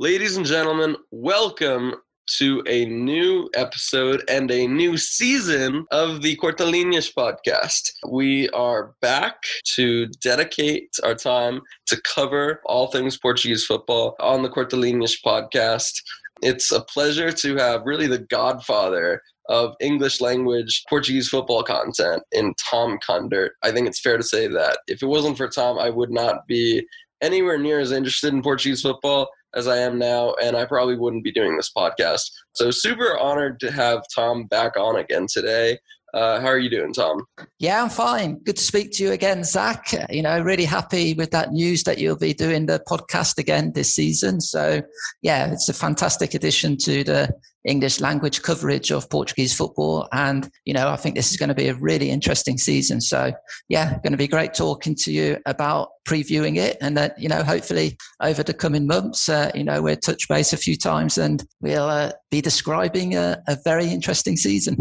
Ladies and gentlemen, welcome to a new episode and a new season of the Cortalinhas podcast. We are back to dedicate our time to cover all things Portuguese football on the Cortalinhas podcast. It's a pleasure to have really the godfather of English language Portuguese football content in Tom Kundert. I think it's fair to say that if it wasn't for Tom, I would not be anywhere near as interested in Portuguese football as I am now, and I probably wouldn't be doing this podcast. So, super honored to have Tom back on again today. Uh, how are you doing, Tom? Yeah, I'm fine. Good to speak to you again, Zach. You know, really happy with that news that you'll be doing the podcast again this season. So, yeah, it's a fantastic addition to the English language coverage of Portuguese football. And, you know, I think this is going to be a really interesting season. So, yeah, going to be great talking to you about previewing it. And that, you know, hopefully over the coming months, uh, you know, we'll touch base a few times and we'll uh, be describing a, a very interesting season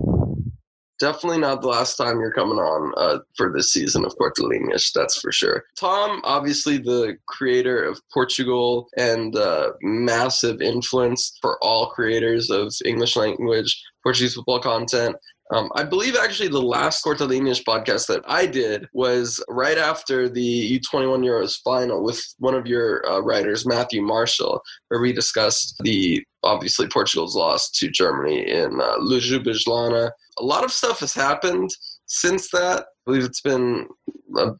definitely not the last time you're coming on uh, for this season of Cortalinhas, that's for sure. Tom, obviously the creator of PortuGOAL and uh, massive influence for all creators of English language Portuguese football content. Um, I believe actually the last Cortalinhas podcast that I did was right after the U21 Euros final with one of your uh, writers, Matthew Marshall, where we discussed the obviously Portugal's loss to Germany in uh, Ljubljana a lot of stuff has happened since that. I believe it's been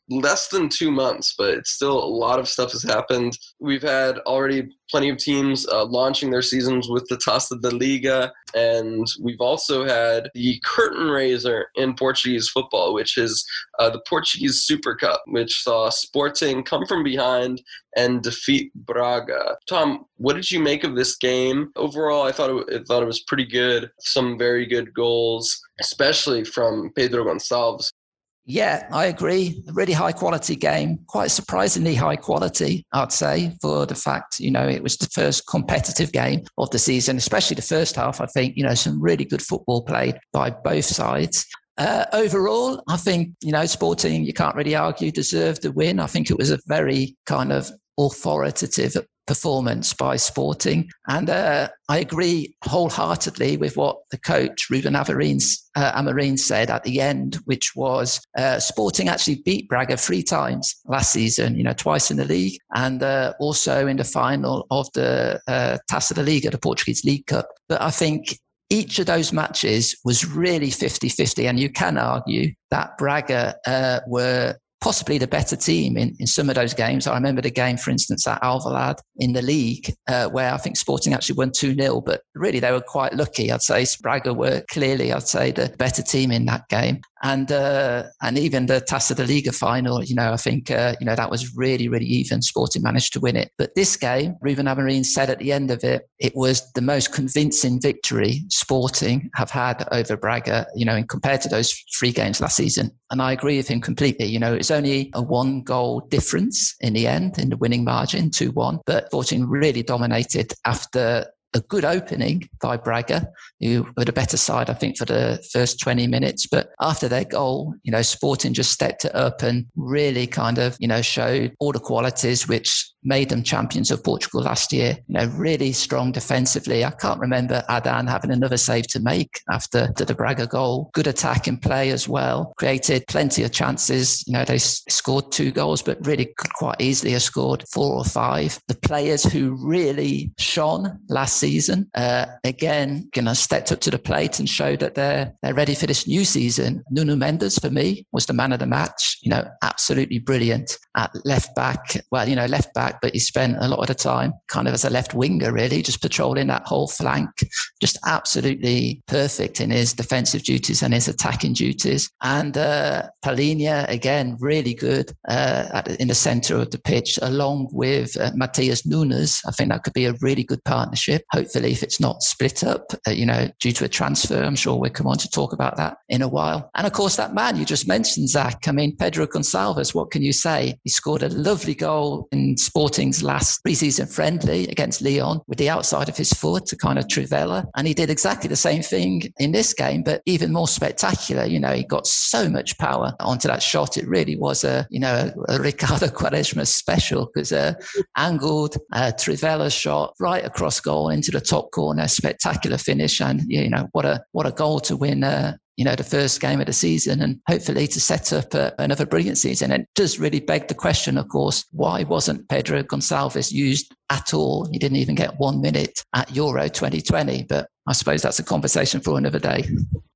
less than two months, but it's still a lot of stuff has happened. We've had already plenty of teams uh, launching their seasons with the Taça da Liga, and we've also had the curtain raiser in Portuguese football, which is uh, the Portuguese Super Cup, which saw Sporting come from behind and defeat Braga. Tom, what did you make of this game? Overall, I thought it, I thought it was pretty good. Some very good goals, especially from Pedro Gonçalves. Yeah, I agree. Really high quality game, quite surprisingly high quality, I'd say, for the fact, you know, it was the first competitive game of the season, especially the first half. I think, you know, some really good football played by both sides. Uh, overall, I think, you know, Sporting, you can't really argue, deserved the win. I think it was a very kind of authoritative performance by Sporting. And uh, I agree wholeheartedly with what the coach, Ruben uh, Amorim, said at the end, which was uh, Sporting actually beat Braga three times last season, you know, twice in the league and uh, also in the final of the uh, Taça da Liga, the Portuguese League Cup. But I think each of those matches was really 50 50. And you can argue that Braga uh, were possibly the better team in, in some of those games. I remember the game, for instance, at Alvalade in the league, uh, where I think Sporting actually won 2 0, but really they were quite lucky. I'd say Braga were clearly, I'd say, the better team in that game and uh, and even the Taça da Liga final, you know, I think uh, you know that was really really even. Sporting managed to win it, but this game, Ruben Amorim said at the end of it, it was the most convincing victory Sporting have had over Braga, you know, in compared to those three games last season. And I agree with him completely. You know, it's only a one goal difference in the end in the winning margin, two one, but Sporting really dominated after a good opening by Braga, who were the better side, I think, for the first 20 minutes. But after their goal, you know, Sporting just stepped it up and really kind of, you know, showed all the qualities which made them champions of Portugal last year. You know, really strong defensively. I can't remember Adan having another save to make after the Braga goal. Good attack in play as well. Created plenty of chances. You know, they scored two goals, but really could quite easily have scored four or five. The players who really shone last season, uh, again, you know, stepped up to the plate and showed that they're they're ready for this new season. Nuno Mendes for me was the man of the match. You know, absolutely brilliant at left back. Well, you know, left back but he spent a lot of the time kind of as a left winger, really, just patrolling that whole flank. Just absolutely perfect in his defensive duties and his attacking duties. And uh, again, really good uh, in the centre of the pitch, along with uh, Matheus Nunes. I think that could be a really good partnership. hopefully, if it's not split up, uh, you know, due to a transfer, I'm sure we'll come on to talk about that in a while. And of course, that man you just mentioned, Zach, I mean, Pedro Gonçalves, what can you say? He scored a lovely goal in Sporting's last preseason friendly against Lyon with the outside of his foot to kind of Trivela. And he did exactly the same thing in this game, but even more spectacular. You know, he got so much power onto that shot. It really was a, you know, a Ricardo Quaresma special because uh, angled uh, Trivela shot right across goal into the top corner, spectacular finish. And, you know, what a, what a goal to win uh, you know, the first game of the season and hopefully to set up a, another brilliant season. And it does really beg the question, of course, why wasn't Pedro Gonçalves used at all? He didn't even get one minute at Euro 2020, but I suppose that's a conversation for another day.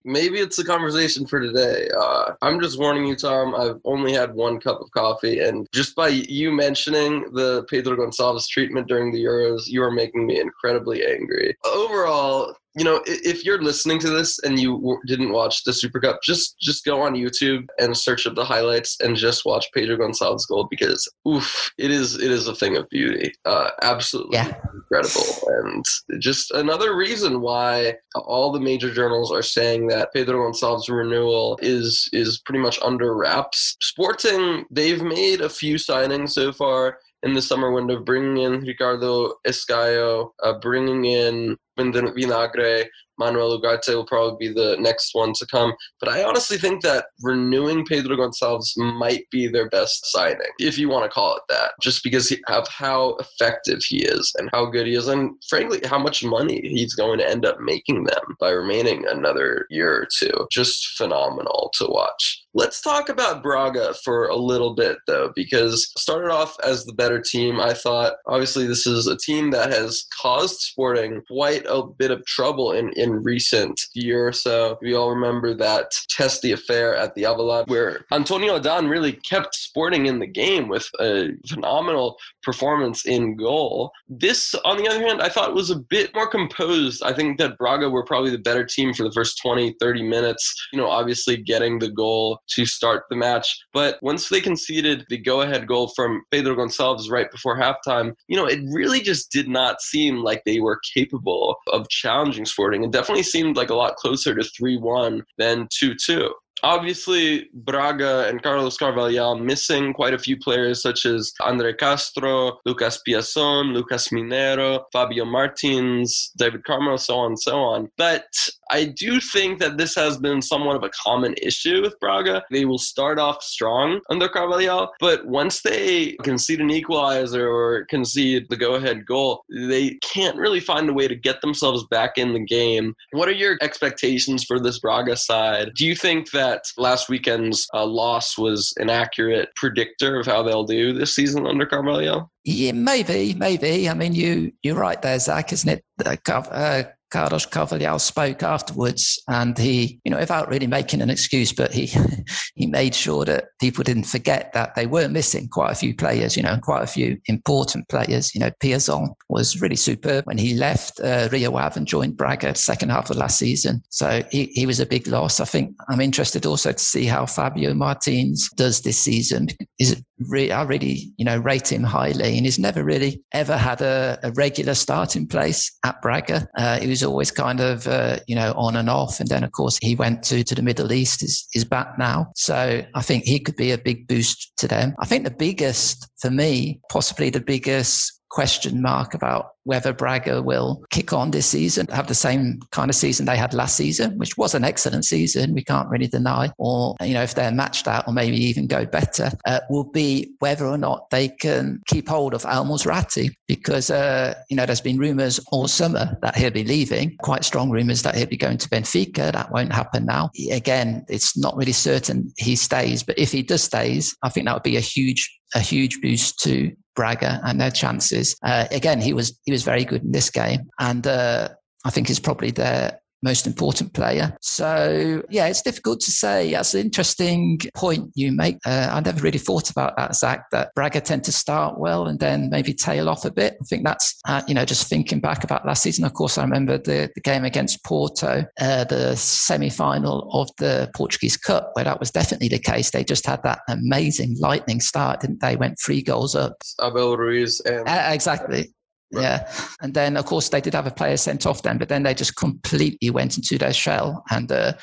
Maybe it's a conversation for today. Uh, I'm just warning you, Tom. I've only had one cup of coffee, and just by you mentioning the Pedro Gonçalves treatment during the Euros, you are making me incredibly angry. Overall, you know if you're listening to this and you didn't watch the super cup just just go on youtube and search up the highlights and just watch pedro gonçalves goal because oof it is it is a thing of beauty. Uh, absolutely yeah. incredible. And just another reason why all the major journals are saying that pedro gonçalves renewal is is pretty much under wraps. Sporting they've made a few signings so far in the summer window, bringing in Ricardo Esgaio, uh, bringing in Vinagre, Manuel Ugarte will probably be the next one to come. But I honestly think that renewing Pedro Gonçalves might be their best signing, if you want to call it that, just because of how effective he is and how good he is, and frankly, how much money he's going to end up making them by remaining another year or two. Just phenomenal to watch. Let's talk about Braga for a little bit, though, because started off as the better team. I thought, obviously, this is a team that has caused Sporting quite a bit of trouble in, in recent year or so. We all remember that testy affair at the Avalon where Antonio Adan really kept Sporting in the game with a phenomenal performance in goal. This, on the other hand, I thought was a bit more composed. I think that Braga were probably the better team for the first 20, 30 minutes. You know, obviously getting the goal to start the match. But once they conceded the go ahead goal from Pedro Gonçalves right before halftime, you know, it really just did not seem like they were capable of challenging Sporting. It definitely seemed like a lot closer to 3 1 than 2 2 obviously Braga and Carlos Carvalhal missing quite a few players such as Andre Castro, Lucas Piazon, Lucas Mineiro, Fabio Martins, David Carmo, so on and so on. But I do think that this has been somewhat of a common issue with Braga. They will start off strong under Carvalhal, but once they concede an equalizer or concede the go-ahead goal, they can't really find a way to get themselves back in the game. What are your expectations for this Braga side? Do you think that that last weekend's uh, loss was an accurate predictor of how they'll do this season under Carvalhal? Yeah, maybe, maybe. I mean, you you're right there, Zach, isn't it? Uh Carlos Carvalhal spoke afterwards, and he, you know, without really making an excuse, but he he made sure that people didn't forget that they were missing quite a few players, you know, quite a few important players. You know, Piazon was really superb when he left uh, Rio Ave and joined Braga second half of last season. So he, he was a big loss. I think I'm interested also to see how Fabio Martins does this season. Is re- I really, you know, rate him highly, and he's never really ever had a, a regular starting place at Braga. Uh, he was always kind of, uh, you know, on and off, and then of course he went to to the Middle East. is is back now, so I think he could be a big boost to them. I think the biggest for me, possibly the biggest question mark about whether Braga will kick on this season, have the same kind of season they had last season, which was an excellent season. We can't really deny. Or, you know, if they're matched out or maybe even go better, uh, will be whether or not they can keep hold of Al Musrati because, uh, you know, there's been rumours all summer that he'll be leaving, quite strong rumours that he'll be going to Benfica. That won't happen now. Again, it's not really certain he stays, but if he does stays, I think that would be a huge a huge boost to Braga and their chances. Uh, again, he was he was very good in this game, and uh, I think he's probably their most important player. So, yeah, it's difficult to say. That's an interesting point you make. Uh, I never really thought about that, Zach, that Braga tend to start well and then maybe tail off a bit. I think that's, uh, you know, just thinking back about last season. Of course, I remember the, the game against Porto, uh, the semi final of the Portuguese Cup, where that was definitely the case. They just had that amazing lightning start, didn't they? Went three goals up. Abel Ruiz and. Uh, exactly Right. Yeah. And then, of course, they did have a player sent off then, but then they just completely went into their shell. And uh,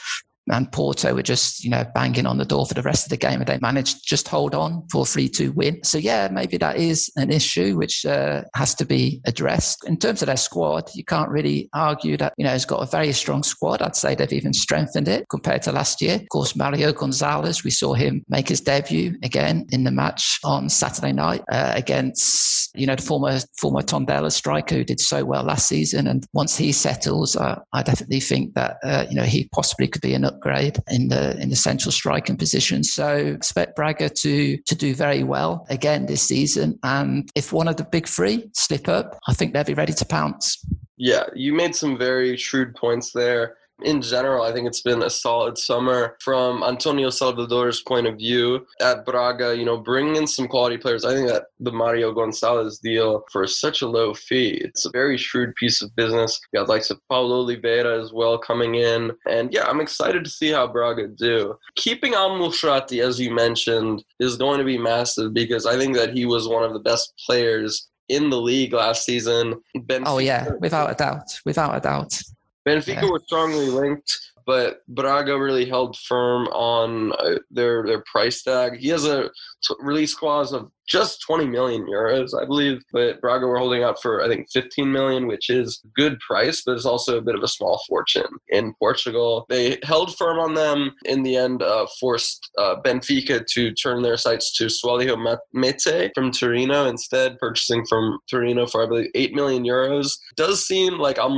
and Porto were just, you know, banging on the door for the rest of the game and they managed just hold on for a 3 2 win. So, yeah, maybe that is an issue which uh, has to be addressed. In terms of their squad, you can't really argue that, you know, it's got a very strong squad. I'd say they've even strengthened it compared to last year. Of course, Mario Gonzalez, we saw him make his debut again in the match on Saturday night uh, against, you know, the former, former Tondela striker who did so well last season. And once he settles, uh, I definitely think that, uh, you know, he possibly could be an upgrade in the in the central striking position. So expect Braga to to do very well again this season. And if one of the big three slip up, I think they'll be ready to pounce. Yeah, you made some very shrewd points there in general, I think it's been a solid summer from Antonio Salvador's point of view at Braga. You know, bringing in some quality players. I think that the Mario Gonzalez deal for such a low fee, it's a very shrewd piece of business. You got likes of Paulo Oliveira as well coming in, and yeah, I'm excited to see how Braga do. Keeping Al Musrati, as you mentioned, is going to be massive because I think that he was one of the best players in the league last season. Oh yeah, without a doubt, without a doubt. Benfica yeah. were strongly linked but Braga really held firm on uh, their their price tag. He has a t- release clause of just 20 million euros, I believe, but Braga were holding out for I think 15 million, which is good price, but it's also a bit of a small fortune in Portugal. They held firm on them in the end, uh, forced uh, Benfica to turn their sights to Soualiho Meïté from Torino instead, purchasing from Torino for I believe 8 million euros. Does seem like Al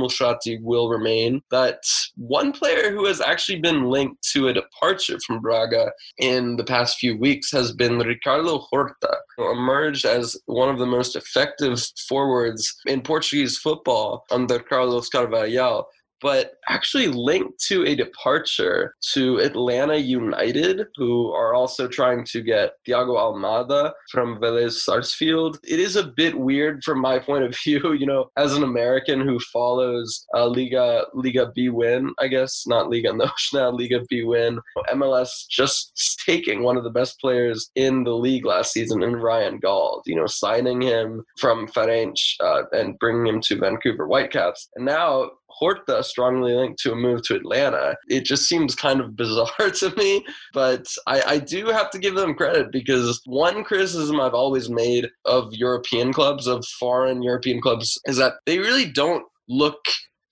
will remain. But one player who has actually been linked to a departure from Braga in the past few weeks has been Ricardo Horta, emerged as one of the most effective forwards in Portuguese football under Carlos Carvalhal but actually linked to a departure to Atlanta United, who are also trying to get Thiago Almada from Vélez Sarsfield. It is a bit weird from my point of view, you know, as an American who follows uh, Liga Liga bwin, I guess, not Liga Nacional, Liga bwin. MLS just taking one of the best players in the league last season in Ryan Gauld, you know, signing him from Farense uh, and bringing him to Vancouver Whitecaps. And now Horta strongly linked to a move to Atlanta. It just seems kind of bizarre to me, but I, I do have to give them credit because one criticism I've always made of European clubs, of foreign European clubs, is that they really don't look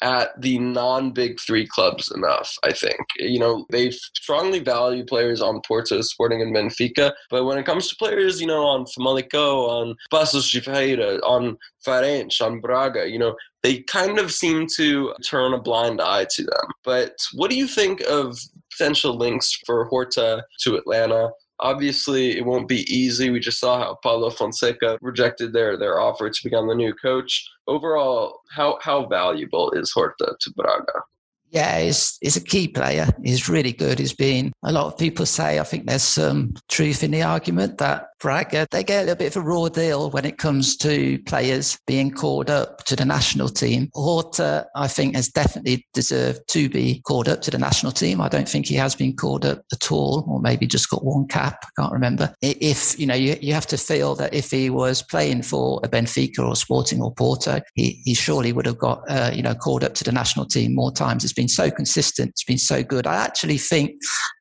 at the non big three clubs enough, I think. You know, they strongly value players on Porto, Sporting, and Benfica, but when it comes to players, you know, on Famalicão, on Paços de Ferreira, on Farense, on Braga, you know, they kind of seem to turn a blind eye to them. But what do you think of potential links for Horta to Atlanta? Obviously, it won't be easy. We just saw how Paulo Fonseca rejected their, their offer to become the new coach. Overall, how, how valuable is Horta to Braga? Yeah, he's, he's a key player. He's really good. He's been, a lot of people say, I think there's some truth in the argument that Braga, they get a little bit of a raw deal when it comes to players being called up to the national team. Horta, I think, has definitely deserved to be called up to the national team. I don't think he has been called up at all, or maybe just got one cap. I can't remember. If, you know, you, you have to feel that if he was playing for a Benfica or Sporting or Porto, he, he surely would have got, uh, you know, called up to the national team more times. It's been so consistent. It's been so good. I actually think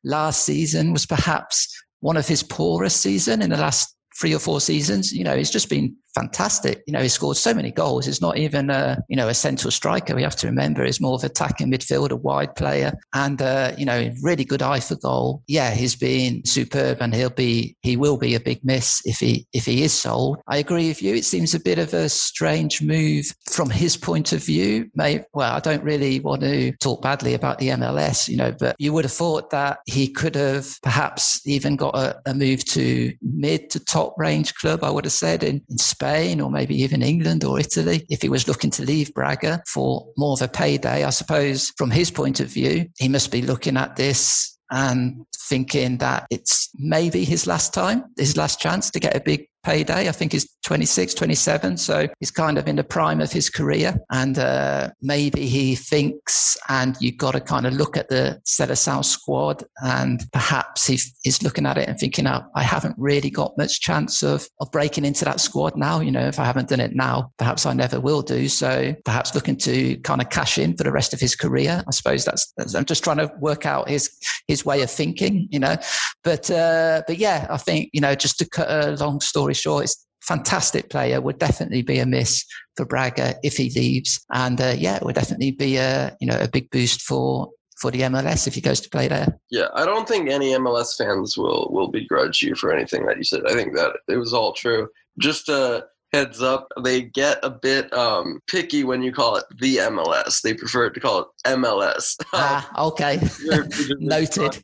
last season was perhaps one of his poorest season in the last three or four seasons. You know, he's just been fantastic. You know, he scored so many goals. He's not even a, you know, a central striker. We have to remember he's more of attacking midfield, a wide player, and uh, you know, really good eye for goal. Yeah, he's been superb, and he'll be, he will be a big miss if he if he is sold. I agree with you. It seems a bit of a strange move from his point of view. May well, I don't really want to talk badly about the MLS, you know, but you would have thought that he could have perhaps even got a, a move to mid to top range club. I would have said in, in or maybe even England or Italy if he was looking to leave Braga for more of a payday. I suppose from his point of view, he must be looking at this and thinking that it's maybe his last time, his last chance to get a big payday. I think he's 26, 27. So he's kind of in the prime of his career. And uh, maybe he thinks, and you've got to kind of look at the Seleção squad, and perhaps he, he's looking at it and thinking, oh, I haven't really got much chance of, of breaking into that squad now. You know, if I haven't done it now, perhaps I never will do. So perhaps looking to kind of cash in for the rest of his career. I suppose that's, that's I'm just trying to work out his his way of thinking, you know. But uh, but yeah, I think you know, just to cut a long story short, it's fantastic player. Would definitely be a miss for Braga if he leaves, and uh, yeah, it would definitely be a you know a big boost for for the MLS if he goes to play there. Yeah, I don't think any MLS fans will will begrudge you for anything that you said. I think that it was all true. Just uh heads up, they get a bit um, picky when you call it the MLS. They prefer to call it MLS. Ah, okay. Noted.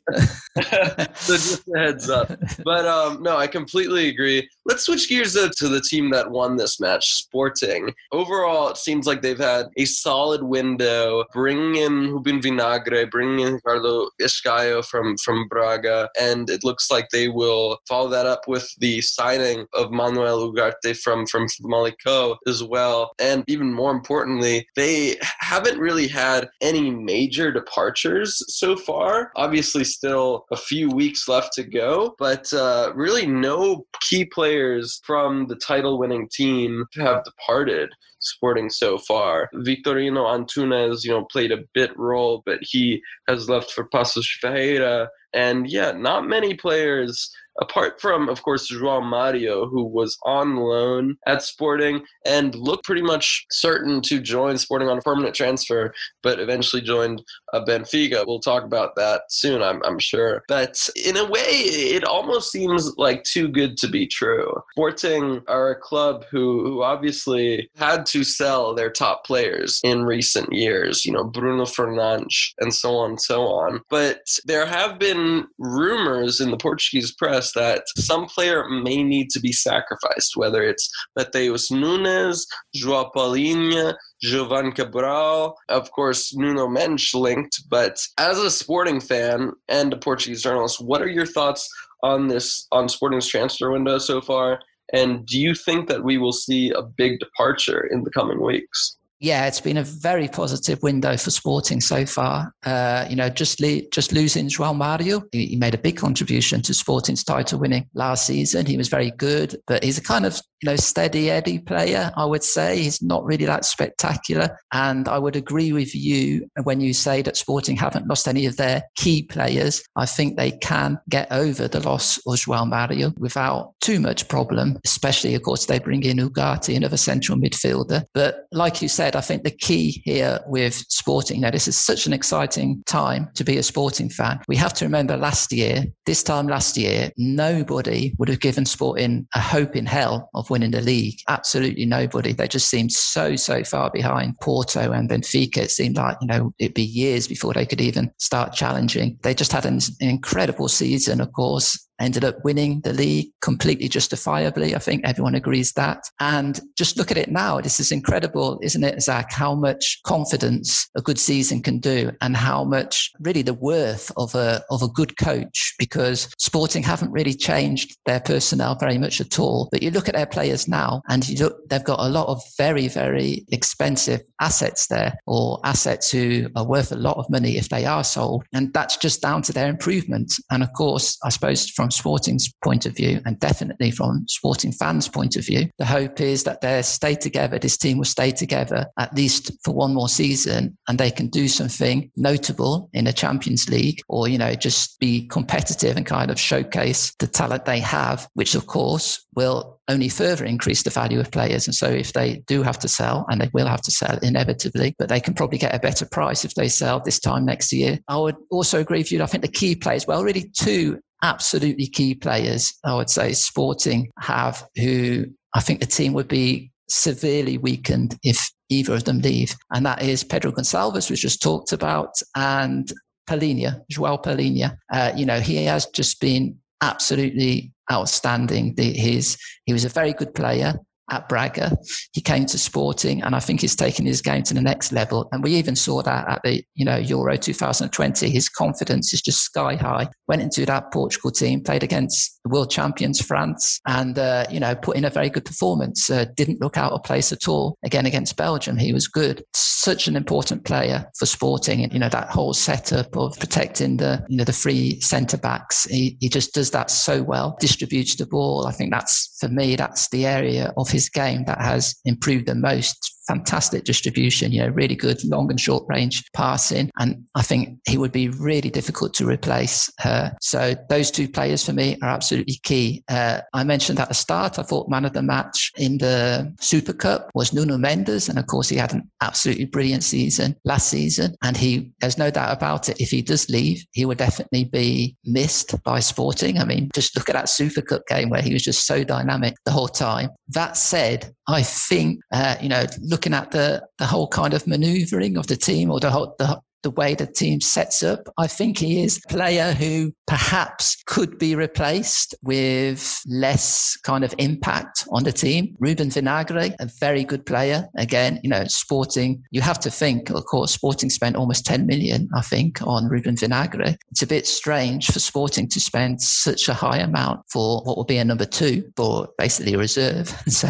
so just a heads up. But um, no, I completely agree. Let's switch gears to, to the team that won this match, Sporting. Overall, it seems like they've had a solid window, bringing in Ruben Vinagre, bringing in Ricardo Esgaio from, from Braga, and it looks like they will follow that up with the signing of Manuel Ugarte from, from Famalicão as well. And even more importantly, they haven't really had any major departures so far. Obviously, still a few weeks left to go, but uh, really no key players from the title winning team have departed sporting so far. Vitorino Antunes, you know, played a bit role, but he has left for Paços Ferreira. And yeah, not many players apart from, of course, João Mario, who was on loan at Sporting and looked pretty much certain to join Sporting on a permanent transfer, but eventually joined uh, Benfica. We'll talk about that soon, I'm, I'm sure. But in a way, it almost seems like too good to be true. Sporting are a club who, who obviously had to sell their top players in recent years, you know, Bruno Fernandes and so on and so on. But there have been rumors in the Portuguese press that some player may need to be sacrificed, whether it's Matheus Nunes, João Palhinha, Jovane Cabral, of course, Nuno Mendes linked. But as a sporting fan and a Portuguese journalist, what are your thoughts on this, on Sporting's transfer window so far? And do you think that we will see a big departure in the coming weeks? Yeah, it's been a very positive window for Sporting so far. Uh, you know, just le- just losing João Mario, he, he, made a big contribution to Sporting's title winning last season. He was very good, but he's a kind of you know steady Eddie player. I would say he's not really that spectacular. And I would agree with you when you say that Sporting haven't lost any of their key players. I think they can get over the loss of João Mario without too much problem. Especially, of course, they bring in Ugarte, another central midfielder. But like you said said, I think the key here with sporting, now this is such an exciting time to be a sporting fan. We have to remember last year, this time last year, nobody would have given sporting a hope in hell of winning the league. Absolutely nobody. They just seemed so, so far behind Porto and Benfica. It seemed like, you know, it'd be years before they could even start challenging. They just had an incredible season, of course ended up winning the league completely justifiably. I think everyone agrees that. And just look at it now. This is incredible, isn't it, Zach? How much confidence a good season can do and how much really the worth of a, of a good coach because Sporting haven't really changed their personnel very much at all. But you look at their players now and you look, they've got a lot of very, very expensive assets there or assets who are worth a lot of money if they are sold. And that's just down to their improvement. And of course, I suppose from from Sporting's point of view, and definitely from Sporting fans' point of view, the hope is that they stay together. This team will stay together at least for one more season, and they can do something notable in a Champions League, or you know, just be competitive and kind of showcase the talent they have, which of course will only further increase the value of players. And so if they do have to sell, and they will have to sell inevitably, but they can probably get a better price if they sell this time next year. I would also agree with you. I think the key players, well, really two absolutely key players, I would say, Sporting have, who I think the team would be severely weakened if either of them leave. And that is Pedro Gonçalves, which just talked about, and Palhinha, João Palhinha. Uh, you know, he has just been absolutely outstanding. The, his, he was a very good player. At Braga. He came to Sporting, and I think he's taken his game to the next level. And we even saw that at the you know Euro 2020. His confidence is just sky high. Went into that Portugal team, played against the world champions France, and uh, you know put in a very good performance. Uh, didn't look out of place at all. Again against Belgium, he was good. Such an important player for Sporting, and you know that whole setup of protecting the you know the free centre backs. He, he just does that so well. Distributes the ball. I think that's for me that's the area of his game that has improved the most fantastic distribution, you know, really good long and short range passing. And I think he would be really difficult to replace her. So those two players for me are absolutely key. Uh, I mentioned at the start, I thought man of the match in the Super Cup was Nuno Mendes. And of course, he had an absolutely brilliant season last season. And he, there's no doubt about it, if he does leave, he would definitely be missed by Sporting. I mean, just look at that Super Cup game where he was just so dynamic the whole time. That said, I think, uh, you know, looking at the, the whole kind of maneuvering of the team or the whole, the, the way the team sets up. I think he is a player who perhaps could be replaced with less kind of impact on the team. Ruben Vinagre, a very good player. Again, you know, Sporting, you have to think, of course, Sporting spent almost 10 million, I think, on Ruben Vinagre. It's a bit strange for Sporting to spend such a high amount for what will be a number two, for basically a reserve. So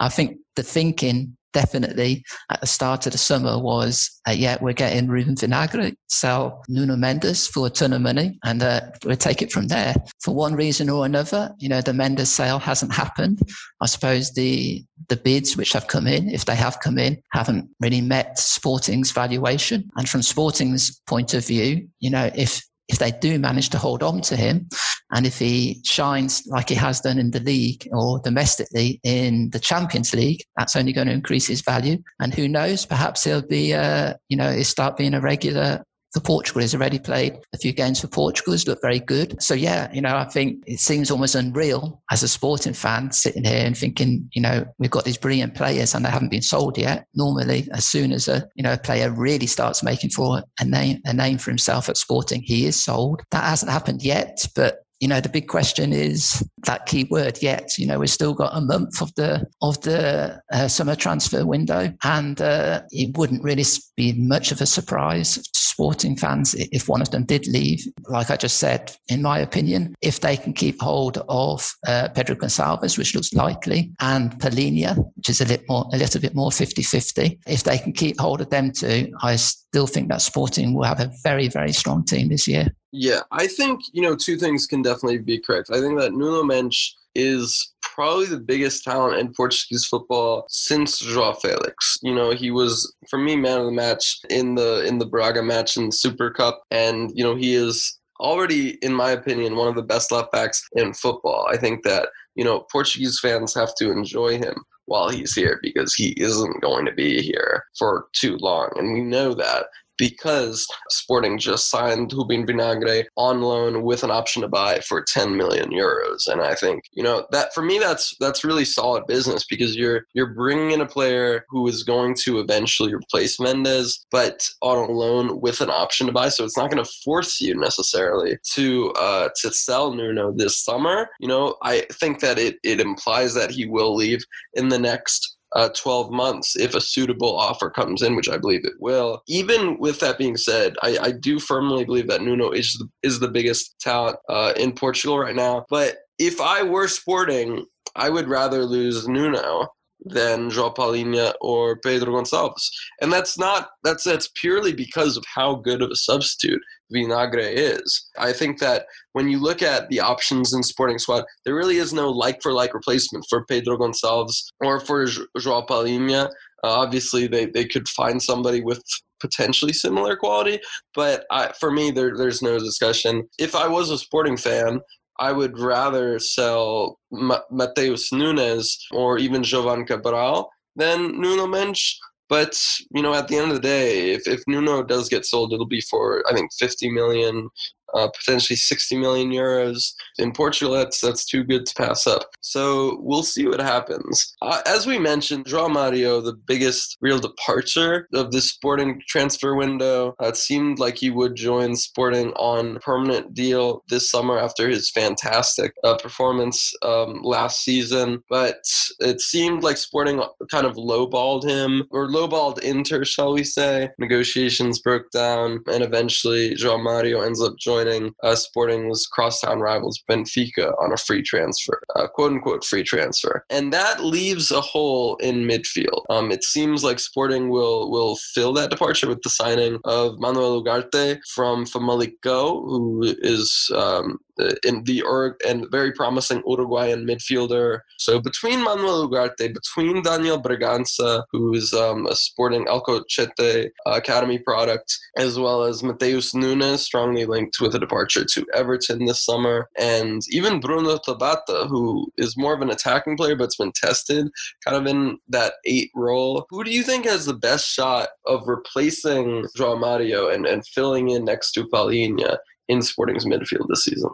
I think the thinking definitely at the start of the summer was, uh, yeah, we're getting Ruben Vinagre, sell Nuno Mendes for a ton of money, and uh, we'll take it from there. For one reason or another, you know, the Mendes sale hasn't happened. I suppose the the bids which have come in, if they have come in, haven't really met Sporting's valuation. And from Sporting's point of view, you know, if if they do manage to hold on to him and if he shines like he has done in the league or domestically in the Champions League, that's only going to increase his value. And who knows, perhaps he'll be, uh, you know, he'll start being a regular for Portugal. He's already played a few games for Portugal. He's looked very good. So yeah, you know, I think it seems almost unreal as a sporting fan sitting here and thinking, you know, we've got these brilliant players and they haven't been sold yet. Normally, as soon as a you know a player really starts making for a name a name for himself at Sporting, he is sold. That hasn't happened yet, but you know the big question is that key word yet. You know we've still got a month of the of the uh, summer transfer window and uh, it wouldn't really be much of a surprise to sporting fans if one of them did leave. Like i just said in my opinion if they can keep hold of uh, pedro gonçalves which looks likely and Palhinha, which is a little more a little bit more 50-50 if they can keep hold of them too i still think that sporting will have a very very strong team this year yeah, I think, you know, two things can definitely be correct. I think that Nuno Mendes is probably the biggest talent in Portuguese football since Joao Felix. You know, he was for me man of the match in the in the Braga match in the Super Cup and you know, he is already in my opinion one of the best left backs in football. I think that, you know, Portuguese fans have to enjoy him while he's here because he isn't going to be here for too long and we know that because Sporting just signed Ruben Vinagre on loan with an option to buy for 10 million euros. And I think, you know, that for me, that's, that's really solid business because you're, you're bringing in a player who is going to eventually replace Mendes, but on a loan with an option to buy. So it's not going to force you necessarily to, uh, to sell Nuno this summer. You know, I think that it, it implies that he will leave in the next uh, 12 months if a suitable offer comes in, which I believe it will. Even with that being said, I, I do firmly believe that Nuno is the, is the biggest talent uh, in Portugal right now. But if I were sporting, I would rather lose Nuno than João Palhinha or Pedro Gonçalves. And that's not that's that's purely because of how good of a substitute Vinagre is. I think that when you look at the options in Sporting Squad, there really is no like for like replacement for Pedro Gonçalves or for João Palhinha. Uh, obviously, they, they could find somebody with potentially similar quality, but I, for me, there, there's no discussion. If I was a Sporting fan, I would rather sell Ma- Matheus Nunes or even Jovane Cabral than Nuno Mendes but you know, at the end of the day, if, if Nuno does get sold, it'll be for I think 50 million uh, potentially 60 million euros. In Portugal, that's that's too good to pass up. So we'll see what happens. Uh, as we mentioned, João Mario, the biggest real departure of the Sporting transfer window, uh, it seemed like he would join Sporting on permanent deal this summer after his fantastic uh, performance um, last season. But it seemed like Sporting kind of lowballed him or lowballed Inter, shall we say. Negotiations broke down, and eventually João Mario ends up joining uh, Sporting's crosstown rivals Benfica on a free transfer, quote unquote free transfer, and that leaves a hole in midfield. Um, it seems like Sporting will will fill that departure with the signing of Manuel Ugarte from Famalicão, who is um, in the Ur- and very promising Uruguayan midfielder. So between Manuel Ugarte, between Daniel Bragança, who is um, a Sporting Alcochete uh, Academy product, as well as Matheus Nunes, strongly linked with a departure to Everton this summer, and even Bruno Tabata, who is more of an attacking player but's been tested kind of in that eight role. Who do you think has the best shot of replacing João Mario and, and filling in next to Palhinha in Sporting's midfield this season?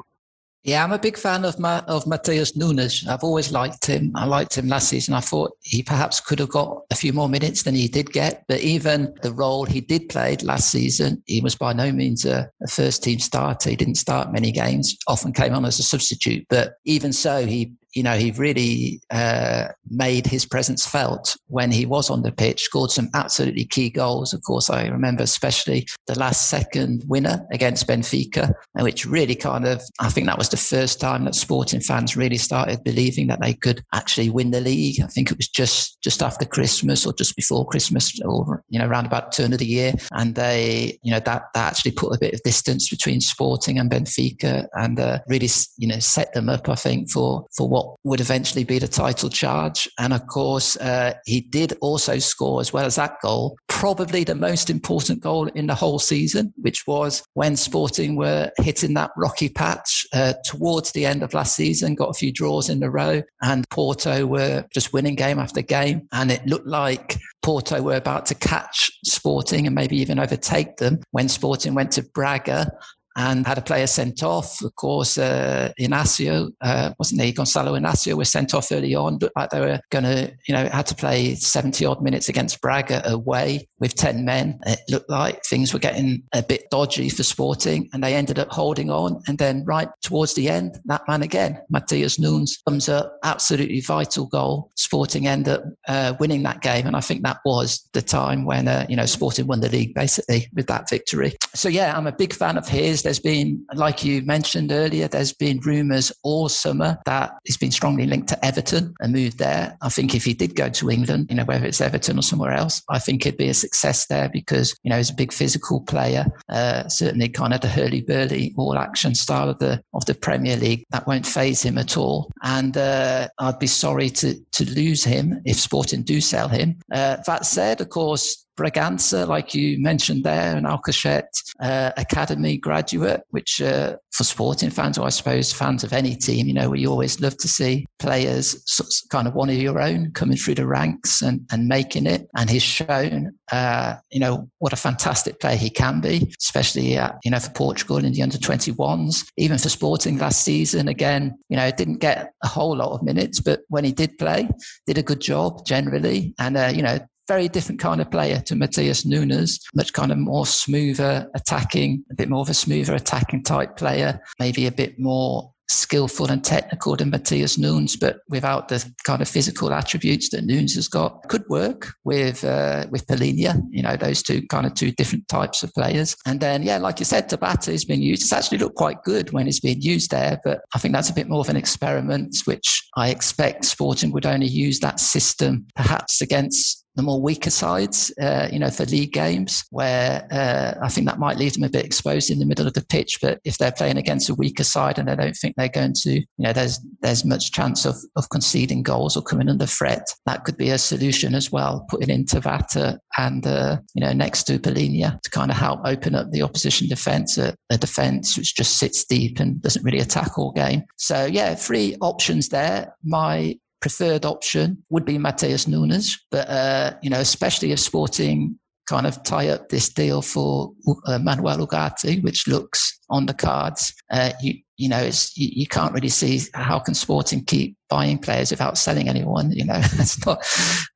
Yeah, I'm a big fan of Ma- of Matheus Nunes. I've always liked him. I liked him last season. I thought he perhaps could have got a few more minutes than he did get. But even the role he did play last season, he was by no means a, a first team starter. He didn't start many games. Often came on as a substitute. But even so, he you know, he really uh, made his presence felt when he was on the pitch, scored some absolutely key goals. Of course, I remember especially the last second winner against Benfica, which really kind of, I think that was the first time that sporting fans really started believing that they could actually win the league. I think it was just, just after Christmas or just before Christmas or, you know, around about turn of the year. And they, you know, that, that actually put a bit of distance between sporting and Benfica and uh, really, you know, set them up, I think, for, for what what would eventually be the title charge. And of course, uh, he did also score, as well as that goal, probably the most important goal in the whole season, which was when Sporting were hitting that rocky patch uh, towards the end of last season, got a few draws in a row, and Porto were just winning game after game. And it looked like Porto were about to catch Sporting and maybe even overtake them when Sporting went to Braga and had a player sent off. Of course, uh, Inacio, uh, wasn't he? Gonçalo Inácio was sent off early on, but like they were going to, you know, had to play 70 odd minutes against Braga away with 10 men. It looked like things were getting a bit dodgy for Sporting, and they ended up holding on. And then right towards the end, that man again, Matheus Nunes, comes up, absolutely vital goal. Sporting end up uh, winning that game. And I think that was the time when, uh, you know, Sporting won the league basically with that victory. So, yeah, I'm a big fan of his. There's been, like you mentioned earlier, there's been rumours all summer that he's been strongly linked to Everton and moved there. I think if he did go to England, you know, whether it's Everton or somewhere else, I think it'd be a success there because, you know, he's a big physical player, uh, certainly kind of the hurly-burly, all-action style of the of the Premier League. That won't phase him at all. And uh, I'd be sorry to, to lose him if Sporting do sell him. Uh, that said, of course, Bragança, like you mentioned there, an Alcochete uh, Academy graduate, which uh, for sporting fans, or I suppose fans of any team, you know, we always love to see players kind of one of your own coming through the ranks and, and making it. And he's shown, uh, you know, what a fantastic player he can be, especially, uh, you know, for Portugal in the under 21s, even for sporting last season. Again, you know, didn't get a whole lot of minutes, but when he did play, did a good job generally. And, uh, you know, very different kind of player to Matheus Nunes, much kind of more smoother attacking, a bit more of a smoother attacking type player, maybe a bit more skillful and technical than Matheus Nunes, but without the kind of physical attributes that Nunes has got. Could work with uh, with Palhinha, you know, those two kind of two different types of players. And then, yeah, like you said, Tabata has been used. It's actually looked quite good when it's been used there, but I think that's a bit more of an experiment, which I expect Sporting would only use that system perhaps against the more weaker sides, uh, you know, for league games, where uh, I think that might leave them a bit exposed in the middle of the pitch. But if they're playing against a weaker side and they don't think they're going to, you know, there's there's much chance of, of conceding goals or coming under threat, that could be a solution as well. Putting in Tabata and uh, you know next to Palhinha to kind of help open up the opposition defence, a, a defence which just sits deep and doesn't really attack all game. So yeah, three options there. My preferred option would be Matheus Nunes, but uh, you know, especially if Sporting kind of tie up this deal for uh, Manuel Ugarte, which looks on the cards. Uh, you, you know, it's, you, you, can't really see how can Sporting keep buying players without selling anyone. You know, that's not,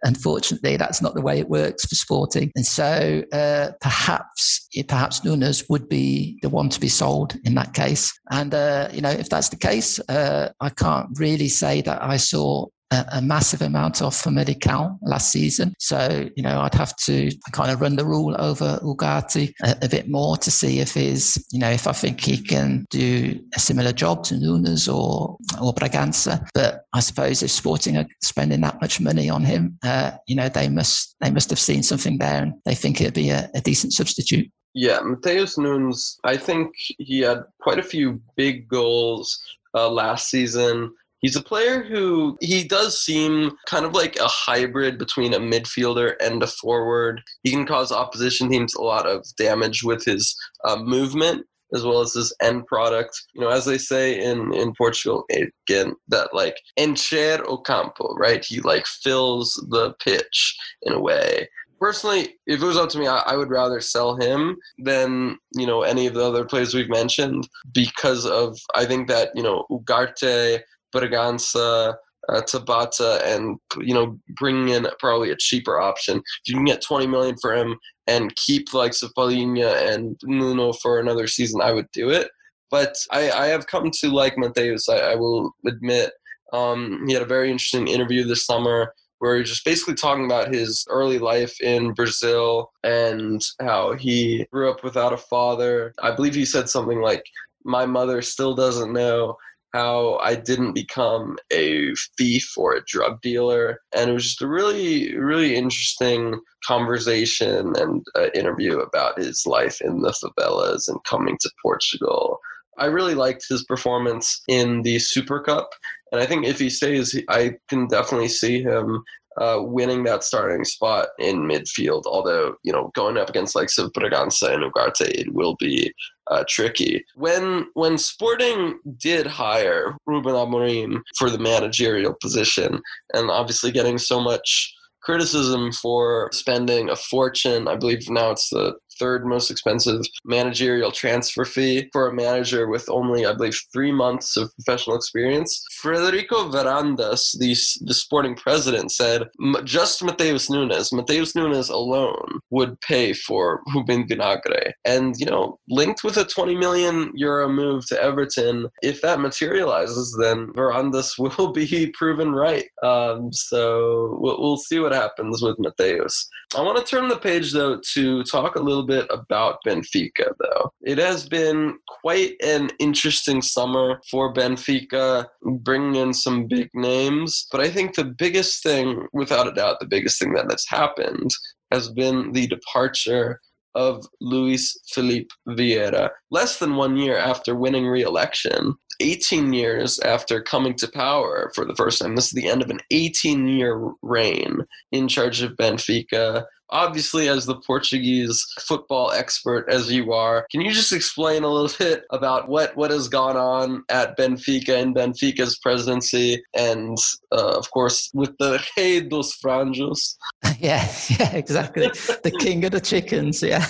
unfortunately, that's not the way it works for Sporting. And so uh, perhaps, perhaps Nunes would be the one to be sold in that case. And, uh, you know, if that's the case, uh, I can't really say that I saw a, massive amount of Famalicão last season. So, you know, I'd have to kind of run the rule over Ugarte a, a, bit more to see if he's, you know, if I think he can do a similar job to Nunes or, or Bragança. But I suppose if Sporting are spending that much money on him, uh, you know, they must, they must have seen something there and they think it'd be a, a decent substitute. Yeah, Matheus Nunes, I think he had quite a few big goals uh, last season. He's a player who he does seem kind of like a hybrid between a midfielder and a forward. He can cause opposition teams a lot of damage with his uh, movement as well as his end product. You know, as they say in in Portugal, again that like encher o campo, right? He like fills the pitch in a way. Personally, if it was up to me, I, I would rather sell him than you know any of the other players we've mentioned because of I think that you know Ugarte Bragança, uh, Tabata, and you know bringing in probably a cheaper option. If you can get 20 million for him and keep like Sapalinha and Nuno for another season, I would do it. But I, I have come to like Matheus. I, I will admit um, he had a very interesting interview this summer where he's just basically talking about his early life in Brazil and how he grew up without a father. I believe he said something like, "My mother still doesn't know how I didn't become a thief or a drug dealer. And it was just a really, really interesting conversation and uh, interview about his life in the favelas and coming to Portugal. I really liked his performance in the Super Cup. And I think if he stays, I can definitely see him uh, winning that starting spot in midfield. Although, you know, going up against like of Bragança and Ugarte, it will be uh, tricky. When when Sporting did hire Ruben Amorim for the managerial position, and obviously getting so much criticism for spending a fortune. I believe now it's the third most expensive managerial transfer fee for a manager with only, I believe, three months of professional experience. Frederico Varandas, the, the sporting president, said just Matheus Nunes, Matheus Nunes alone would pay for Ruben Vinagre. And, you know, linked with a 20 million euro move to Everton, if that materializes, then Varandas will be proven right. Um, so we'll, we'll see what happens with Matheus. I want to turn the page, though, to talk a little bit about Benfica, though. It has been quite an interesting summer for Benfica, bringing in some big names. But I think the biggest thing, without a doubt, the biggest thing that has happened has been the departure of Luis Felipe Vieira. Less than one year after winning re election, 18 years after coming to power for the first time. This is the end of an 18 year reign in charge of Benfica. Obviously as the portuguese football expert as you are can you just explain a little bit about what what has gone on at benfica and benfica's presidency? And uh, of course with the rei dos frangos. Yeah yeah exactly. The king of the chickens yeah.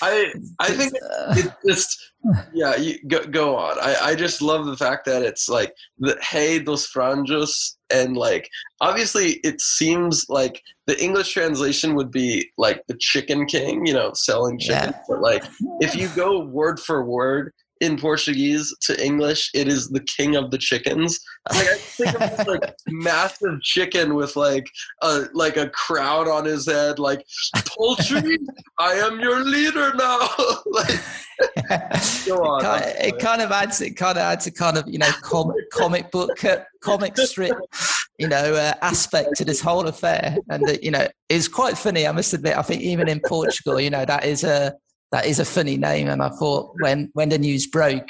I i think uh, it just yeah you, go, go on I, I just love the fact that it's like the rei dos frangos and like obviously it seems like the english translation would be like the chicken king you know selling chicken yeah. but like if you go word for word in Portuguese to English, it is the king of the chickens. Like I think of this like massive chicken with like a like a crown on his head, like poultry. I am your leader now. like go on. It kind, of, it kind, of adds it kind of adds a kind of you know comic comic book uh, comic strip you know uh, aspect to this whole affair, and uh, you know it's quite funny. I must admit. I think even in Portugal, you know that is a that is a funny name. And I thought when when the news broke,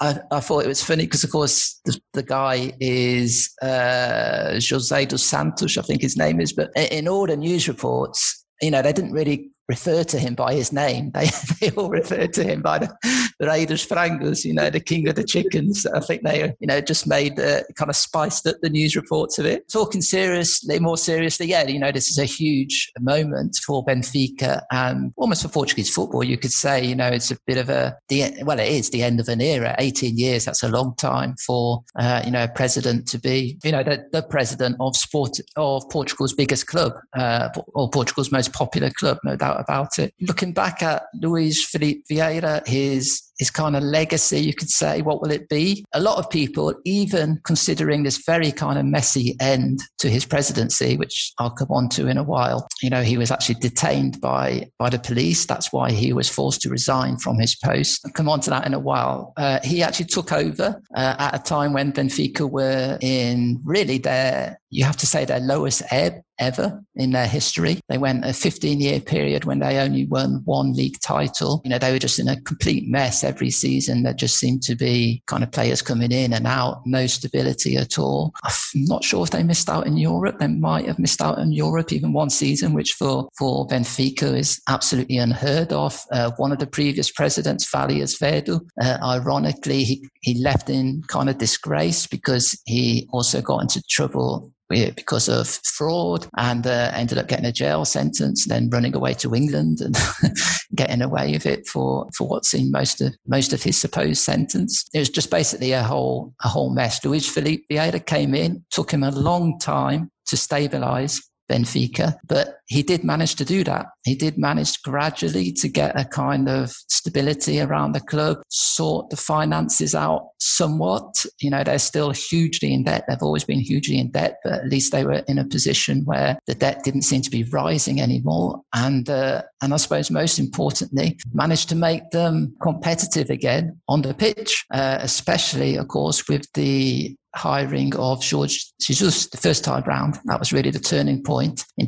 I, I thought it was funny because, of course, the, the guy is uh, Jose dos Santos, I think his name is. But in all the news reports, you know, they didn't really refer to him by his name. They, they all refer to him by the, the Rei dos Frangos, you know, the king of the chickens. I think they, you know, just made uh, kind of spiced up the news reports of it. Talking seriously, more seriously, yeah, you know, this is a huge moment for Benfica and almost for Portuguese football. You could say, you know, it's a bit of a, the, well, it is the end of an era. 18 years, that's a long time for, uh, you know, a president to be, you know, the, the president of sport, of Portugal's biggest club, uh, or Portugal's most popular club, no doubt about it. Looking back at Luis Felipe Vieira, his his kind of legacy, you could say, what will it be? A lot of people, even considering this very kind of messy end to his presidency, which I'll come on to in a while, you know, he was actually detained by, by the police. That's why he was forced to resign from his post. I'll come on to that in a while. Uh, he actually took over uh, at a time when Benfica were in really their, you have to say, their lowest ebb ever in their history. They went a 15 year period when they only won one league title. You know, they were just in a complete mess every season. There just seemed to be kind of players coming in and out, no stability at all. I'm not sure if they missed out in Europe. They might have missed out in Europe even one season, which for, for Benfica is absolutely unheard of. Uh, one of the previous presidents, Farias Verdu, uh, ironically, he, he left in kind of disgrace because he also got into trouble because of fraud and uh, ended up getting a jail sentence, then running away to England and getting away with it for, for what seemed most of most of his supposed sentence. It was just basically a whole a whole mess. Luis Felipe Vieira came in, took him a long time to stabilize Benfica. But he did manage to do that. He did manage gradually to get a kind of stability around the club, sort the finances out somewhat. You know, they're still hugely in debt. They've always been hugely in debt, but at least they were in a position where the debt didn't seem to be rising anymore. And, uh, and I suppose most importantly, managed to make them competitive again on the pitch, uh, especially, of course, with the hiring of Jorge Jesus the first time round. That was really the turning point in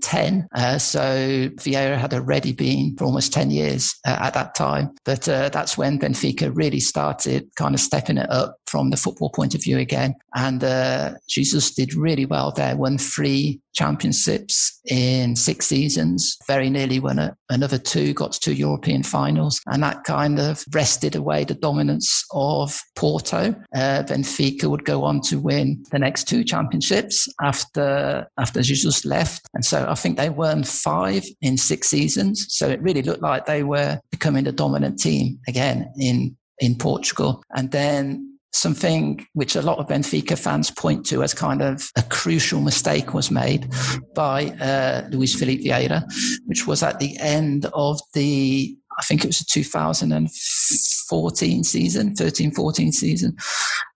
2010. Uh, so Vieira had already been for almost 10 years uh, at that time. But uh, that's when Benfica really started kind of stepping it up from the football point of view again. And uh, Jesus did really well there, won three championships in six seasons, very nearly won a, another two, got to two European finals. And that kind of wrested away the dominance of Porto. Uh, Benfica would go on to win the next two championships after, after Jesus left. And so I think they won five in six seasons. So it really looked like they were becoming the dominant team again in, in Portugal. And then something which a lot of Benfica fans point to as kind of a crucial mistake was made by uh, Luis Felipe Vieira, which was at the end of the I think it was the 2014 season, 13 14 season,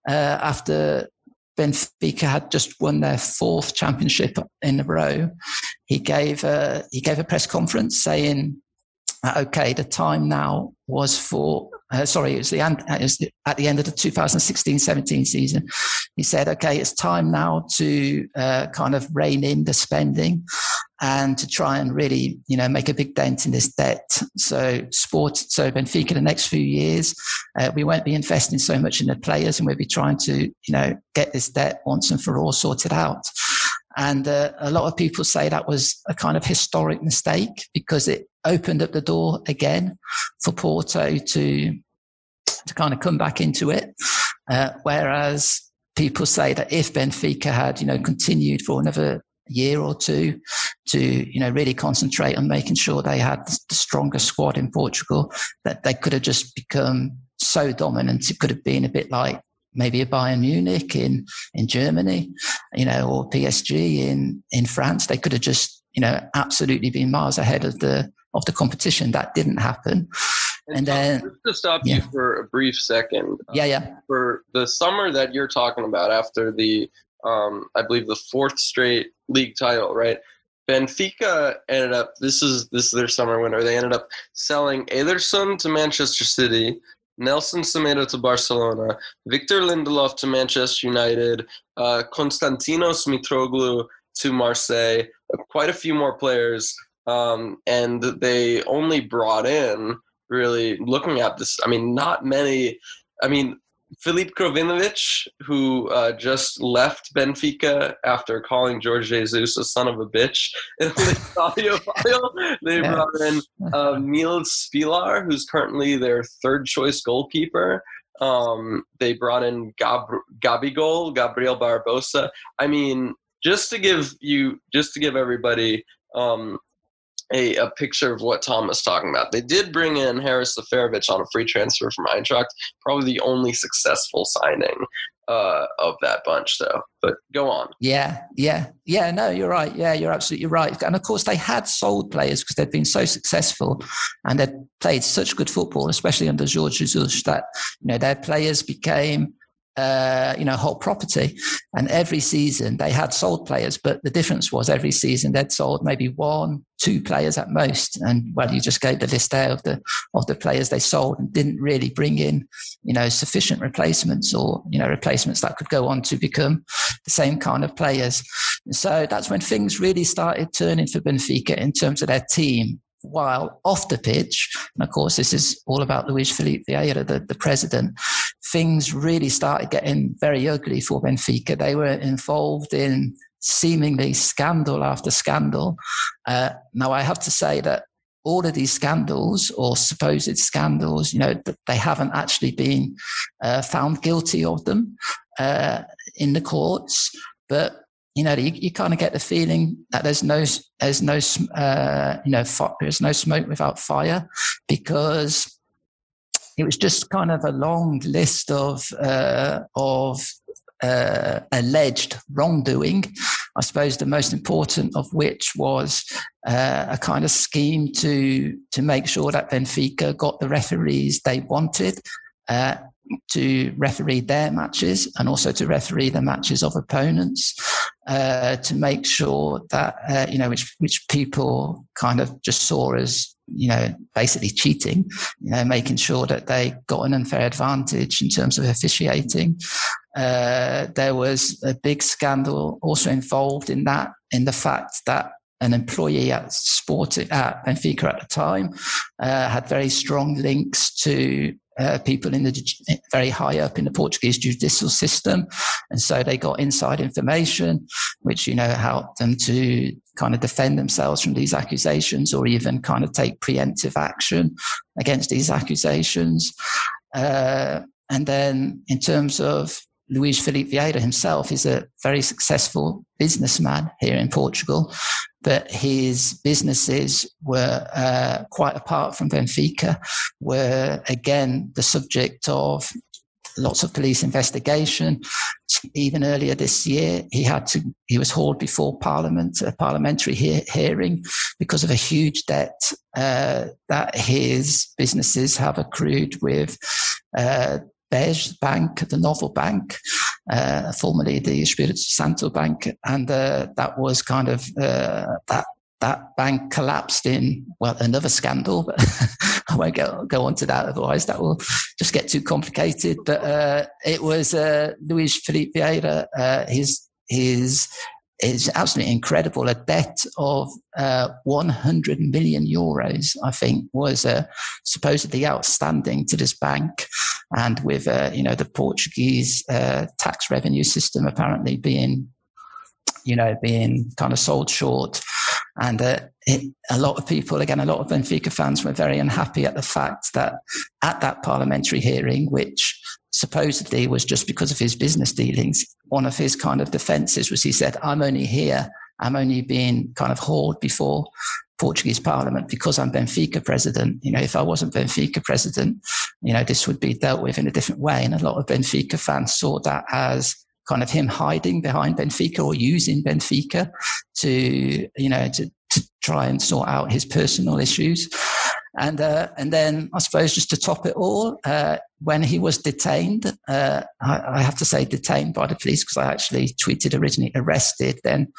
uh, after Benfica had just won their fourth championship in a row. He gave a, he gave a press conference saying, okay, the time now was for uh, sorry, it was, the, it was at the end of the 2016-17 season. He said, "Okay, it's time now to uh, kind of rein in the spending and to try and really, you know, make a big dent in this debt. So, sport, so Benfica, the next few years, uh, we won't be investing so much in the players, and we'll be trying to, you know, get this debt once and for all sorted out." And uh, a lot of people say that was a kind of historic mistake because it opened up the door again for Porto to to kind of come back into it. Uh, whereas people say that if Benfica had, you know, continued for another year or two to, you know, really concentrate on making sure they had the strongest squad in Portugal, that they could have just become so dominant. It could have been a bit like maybe a Bayern Munich in, in Germany, you know, or PSG in, in France. They could have just, you know, absolutely been miles ahead of the, of the competition. That didn't happen. And, and then just to stop yeah. you for a brief second. Yeah, yeah. Uh, for the summer that you're talking about after the um, I believe the fourth straight league title, right? Benfica ended up this is this is their summer winter. They ended up selling Ederson to Manchester City, Nelson Semedo to Barcelona, Victor Lindelof to Manchester United, uh, Konstantinos Mitroglou to Marseille, quite a few more players, um, and they only brought in really looking at this. I mean, not many. I mean, Filip Krovinovic, who uh, just left Benfica after calling Jorge Jesus a son of a bitch in a file. They yeah. brought in uh, Milos Svilar, who's currently their third choice goalkeeper. Um, they brought in Gab- Gabigol, Gabriel Barbosa. I mean, just to give you, just to give everybody um, a, a picture of what Tom was talking about. They did bring in Haris Seferovic on a free transfer from Eintracht, probably the only successful signing uh, of that bunch, though. But go on. Yeah, yeah, yeah. No, you're right. Yeah, you're absolutely right. And of course, they had sold players because they'd been so successful and they'd played such good football, especially under Jorge Jesus, that you know their players became uh, you know, whole property. And every season they had sold players, but the difference was every season they'd sold maybe one, two players at most. And well, you just gave the list there of the of the players they sold and didn't really bring in, you know, sufficient replacements or you know replacements that could go on to become the same kind of players. so that's when things really started turning for Benfica in terms of their team while off the pitch, and of course, this is all about Luis Felipe Vieira, the, the president, things really started getting very ugly for Benfica. They were involved in seemingly scandal after scandal. Uh, now, I have to say that all of these scandals or supposed scandals, you know, they haven't actually been uh, found guilty of them uh, in the courts. But you know, you, you kind of get the feeling that there's no, there's no, uh, you know, there's no smoke without fire because it was just kind of a long list of uh, of uh, alleged wrongdoing. I suppose the most important of which was uh, a kind of scheme to to make sure that Benfica got the referees they wanted. To referee their matches and also to referee the matches of opponents uh, to make sure that uh, you know which which people kind of just saw as you know basically cheating you know making sure that they got an unfair advantage in terms of officiating. Uh, there was a big scandal also involved in that in the fact that an employee at Sport at Benfica at the time uh, had very strong links to uh, people in the very high up in the Portuguese judicial system, and so they got inside information, which you know helped them to kind of defend themselves from these accusations, or even kind of take preemptive action against these accusations. Uh, and then, in terms of Luis Felipe Vieira himself, is a very successful businessman here in Portugal, but his businesses were uh, quite apart from Benfica, were again the subject of lots of police investigation. Even earlier this year, he had to he was hauled before Parliament, a parliamentary he- hearing, because of a huge debt uh, that his businesses have accrued with uh, BES Bank, the Novo Bank, uh, formerly the Espírito Santo Bank, and uh, that was kind of uh, that that bank collapsed in well another scandal but i won't go, go on to that otherwise that will just get too complicated. But uh, it was uh, luis felipe vieira uh, his his is absolutely incredible. A debt of uh, 100 million euros, I think, was uh, supposedly outstanding to this bank, and with uh, you know the Portuguese uh, tax revenue system apparently being, you know, being kind of sold short, and uh, it, a lot of people, again, a lot of Benfica fans were very unhappy at the fact that at that parliamentary hearing, which supposedly was just because of his business dealings. One of his kind of defenses was he said, I'm only here, I'm only being kind of hauled before Portuguese Parliament because I'm Benfica president. You know, if I wasn't Benfica president, you know, this would be dealt with in a different way. And a lot of Benfica fans saw that as kind of him hiding behind Benfica or using Benfica to, you know, to, to try and sort out his personal issues. And, uh, and then I suppose just to top it all, uh, when he was detained, uh, I, I, have to say detained by the police because I actually tweeted originally arrested. Then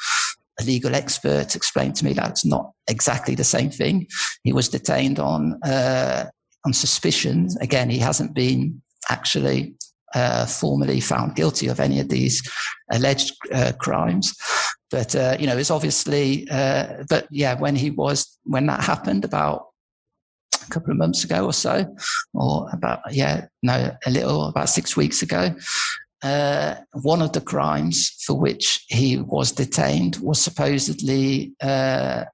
a legal expert explained to me that's not exactly the same thing. He was detained on uh, on suspicion. Again, he hasn't been actually uh, formally found guilty of any of these alleged uh, crimes. But uh, you know, it's obviously. Uh, but yeah, when he was when that happened about a couple of months ago or so, or about, yeah, no, a little, about six weeks ago. Uh, one of the crimes for which he was detained was supposedly uh,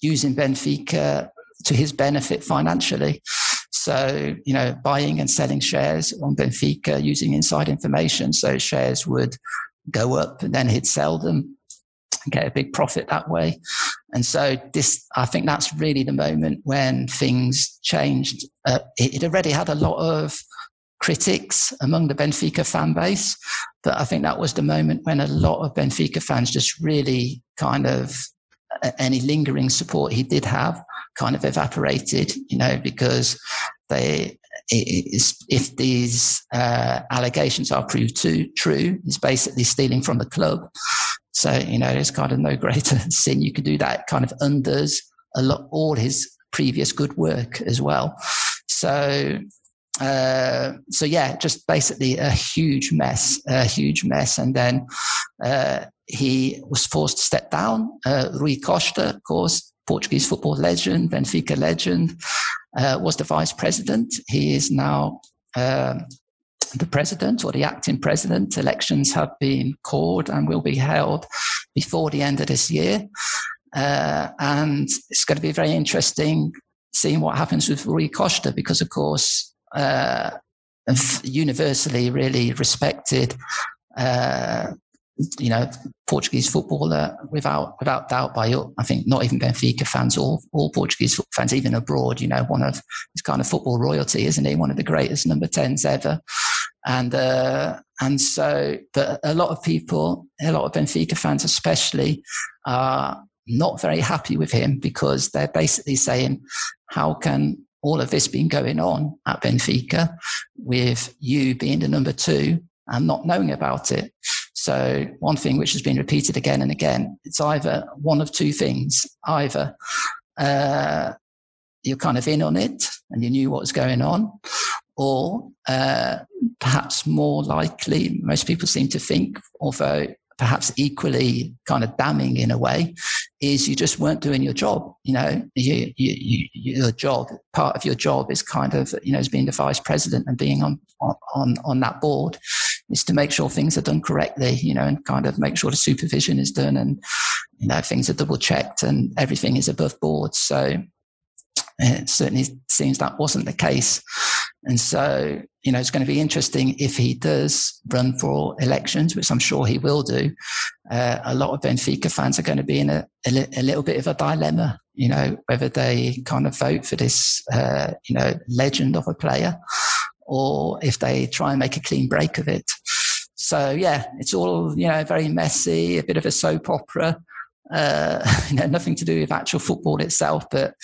using Benfica to his benefit financially. So, you know, buying and selling shares on Benfica using inside information. So shares would go up and then he'd sell them get a big profit that way. And so this, I think that's really the moment when things changed. Uh, it, it already had a lot of critics among the Benfica fan base. But I think that was the moment when a lot of Benfica fans just really kind of any lingering support he did have kind of evaporated, you know, because they if these uh, allegations are proved to, true, it's basically stealing from the club. So you know, it's kind of no greater sin you can do. That kind of undoes a lot all his previous good work as well. So uh, so yeah, just basically a huge mess, a huge mess. And then uh, he was forced to step down. Uh, Rui Costa, of course, Portuguese football legend, Benfica legend, uh, was the vice president. He is now um, the president or the acting president. Elections have been called and will be held before the end of this year. Uh, and it's going to be very interesting seeing what happens with Rui Costa because, of course, uh, universally really respected uh, you know, Portuguese footballer without without doubt by I think not even Benfica fans or all Portuguese fans, even abroad. You know, one of his kind of football royalty, isn't he? One of the greatest number tens ever. And uh, and so, but a lot of people, a lot of Benfica fans, especially, are not very happy with him because they're basically saying, how can all of this been going on at Benfica with you being the number two and not knowing about it. So, one thing which has been repeated again and again, it's either one of two things. Either uh, you're kind of in on it and you knew what was going on, or uh, perhaps more likely, most people seem to think, although perhaps equally kind of damning in a way is you just weren't doing your job you know? You, you, you, your job part of your job is kind of you know as being the vice president and being on on on that board. Is to make sure things are done correctly you know and kind of make sure the supervision is done and you know things are double checked and everything is above board. So it certainly seems that wasn't the case. And so, you know, it's going to be interesting if he does run for elections, which I'm sure he will do. Uh, a lot of Benfica fans are going to be in a, a, a, little bit of a dilemma, you know, whether they kind of vote for this, uh, you know, legend of a player or if they try and make a clean break of it. So, yeah, it's all, you know, very messy, a bit of a soap opera. Uh, you know, nothing to do with actual football itself, but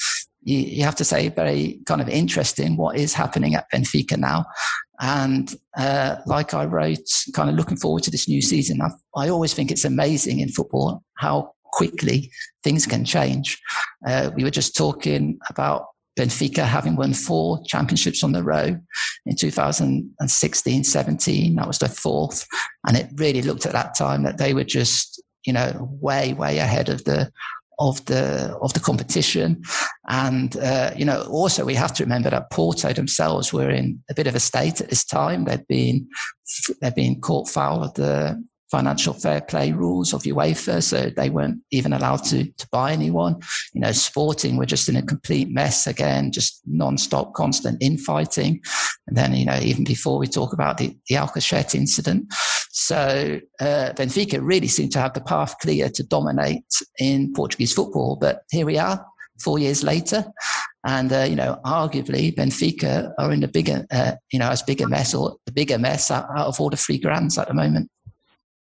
you, you have to say very kind of interesting what is happening at Benfica now. And uh, like I wrote, kind of looking forward to this new season. I, I always think it's amazing in football how quickly things can change. Uh, we were just talking about Benfica having won four championships on the row in 2016 17. That was the fourth. And it really looked at that time that they were just, you know, way, way ahead of the of the of the competition. And uh, you know, also we have to remember that Porto themselves were in a bit of a state at this time. They'd been they'd been caught foul of the financial fair play rules of UEFA, so they weren't even allowed to, to buy anyone. You know, Sporting were just in a complete mess again, just non-stop, constant infighting. And then, you know, even before we talk about the, the Alcochete incident. So uh, Benfica really seemed to have the path clear to dominate in Portuguese football. But here we are, four years later. And, uh, you know, arguably Benfica are in a bigger, uh, you know, as big a mess or the bigger mess out, out of all the three grands at the moment.